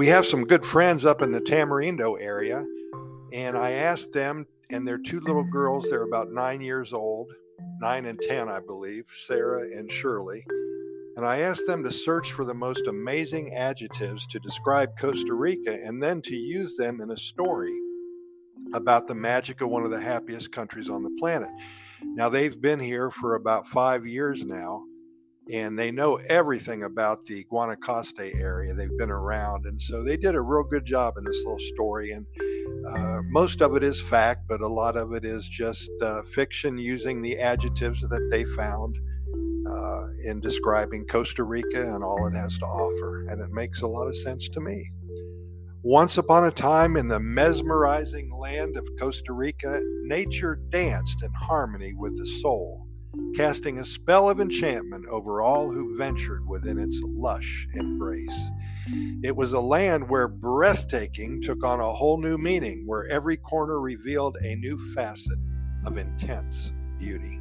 We have some good friends up in the Tamarindo area, and I asked them and their two little girls, they're about nine years old, nine and 10, I believe, Sarah and Shirley. And I asked them to search for the most amazing adjectives to describe Costa Rica and then to use them in a story about the magic of one of the happiest countries on the planet. Now, they've been here for about five years now, and they know everything about the Guanacaste area. They've been around, and so they did a real good job in this little story. And uh, most of it is fact, but a lot of it is just uh, fiction using the adjectives that they found uh, in describing Costa Rica and all it has to offer. And it makes a lot of sense to me. Once upon a time in the mesmerizing land of Costa Rica, nature danced in harmony with the soul, casting a spell of enchantment over all who ventured within its lush embrace. It was a land where breathtaking took on a whole new meaning, where every corner revealed a new facet of intense beauty.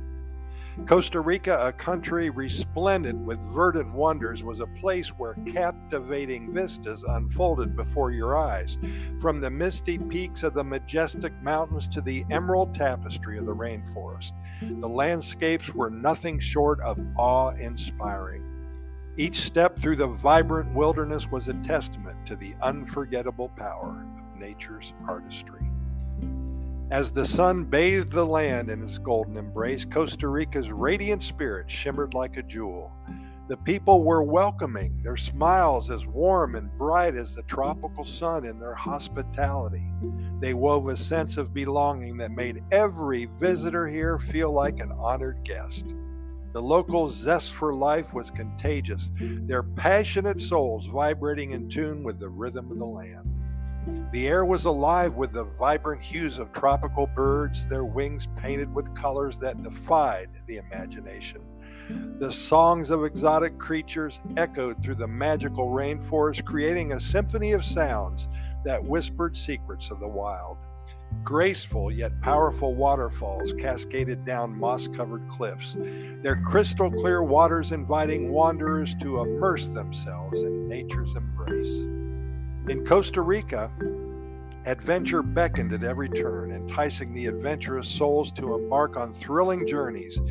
Costa Rica, a country resplendent with verdant wonders, was a place where captivating vistas unfolded before your eyes, from the misty peaks of the majestic mountains to the emerald tapestry of the rainforest. The landscapes were nothing short of awe inspiring. Each step through the vibrant wilderness was a testament to the unforgettable power of nature's artistry. As the sun bathed the land in its golden embrace, Costa Rica's radiant spirit shimmered like a jewel. The people were welcoming, their smiles as warm and bright as the tropical sun in their hospitality. They wove a sense of belonging that made every visitor here feel like an honored guest. The local zest for life was contagious, their passionate souls vibrating in tune with the rhythm of the land. The air was alive with the vibrant hues of tropical birds, their wings painted with colors that defied the imagination. The songs of exotic creatures echoed through the magical rainforest, creating a symphony of sounds that whispered secrets of the wild. Graceful yet powerful waterfalls cascaded down moss covered cliffs, their crystal clear waters inviting wanderers to immerse themselves in nature's embrace. In Costa Rica, adventure beckoned at every turn, enticing the adventurous souls to embark on thrilling journeys.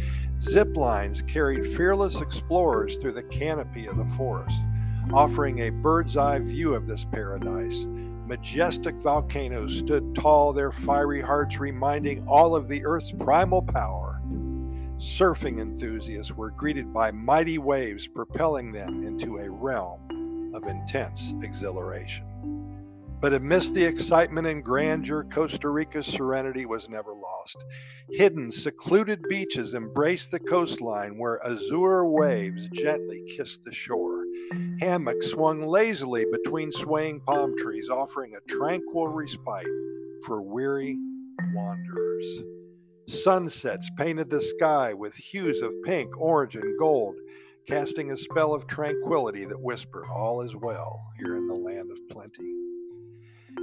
Zip lines carried fearless explorers through the canopy of the forest, offering a bird's eye view of this paradise. Majestic volcanoes stood tall, their fiery hearts reminding all of the Earth's primal power. Surfing enthusiasts were greeted by mighty waves, propelling them into a realm of intense exhilaration. But amidst the excitement and grandeur, Costa Rica's serenity was never lost. Hidden, secluded beaches embraced the coastline where azure waves gently kissed the shore. Hammocks swung lazily between swaying palm trees, offering a tranquil respite for weary wanderers. Sunsets painted the sky with hues of pink, orange, and gold, casting a spell of tranquility that whispered, All is well here in the land of plenty.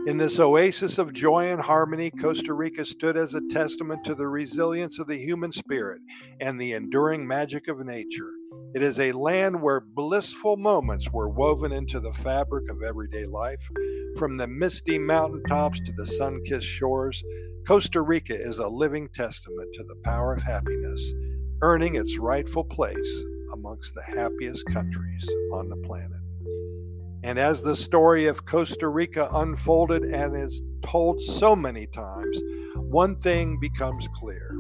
In this oasis of joy and harmony, Costa Rica stood as a testament to the resilience of the human spirit and the enduring magic of nature. It is a land where blissful moments were woven into the fabric of everyday life. From the misty mountaintops to the sun kissed shores, Costa Rica is a living testament to the power of happiness, earning its rightful place amongst the happiest countries on the planet. And as the story of Costa Rica unfolded and is told so many times, one thing becomes clear.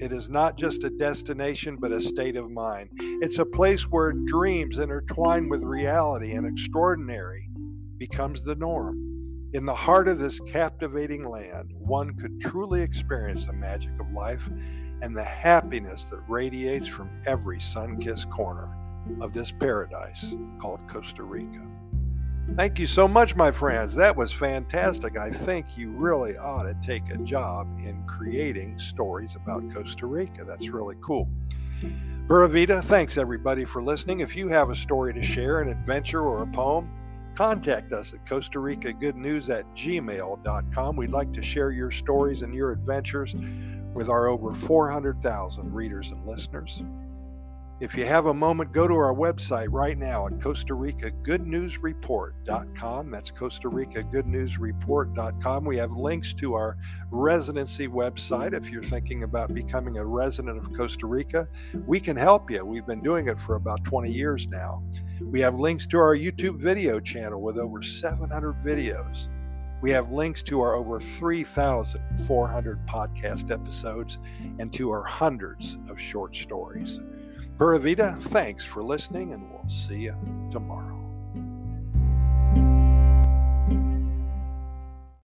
It is not just a destination, but a state of mind. It's a place where dreams intertwine with reality and extraordinary becomes the norm. In the heart of this captivating land, one could truly experience the magic of life and the happiness that radiates from every sun kissed corner of this paradise called Costa Rica. Thank you so much, my friends. That was fantastic. I think you really ought to take a job in creating stories about Costa Rica. That's really cool. Pura Vida, thanks everybody for listening. If you have a story to share, an adventure, or a poem, contact us at Costa Rica Good News at gmail.com. We'd like to share your stories and your adventures with our over 400,000 readers and listeners. If you have a moment, go to our website right now at Costa Rica Good News Report.com. That's Costa Rica Good News Report.com. We have links to our residency website if you're thinking about becoming a resident of Costa Rica. We can help you. We've been doing it for about 20 years now. We have links to our YouTube video channel with over 700 videos. We have links to our over 3,400 podcast episodes and to our hundreds of short stories. Pura Vida, thanks for listening, and we'll see you tomorrow.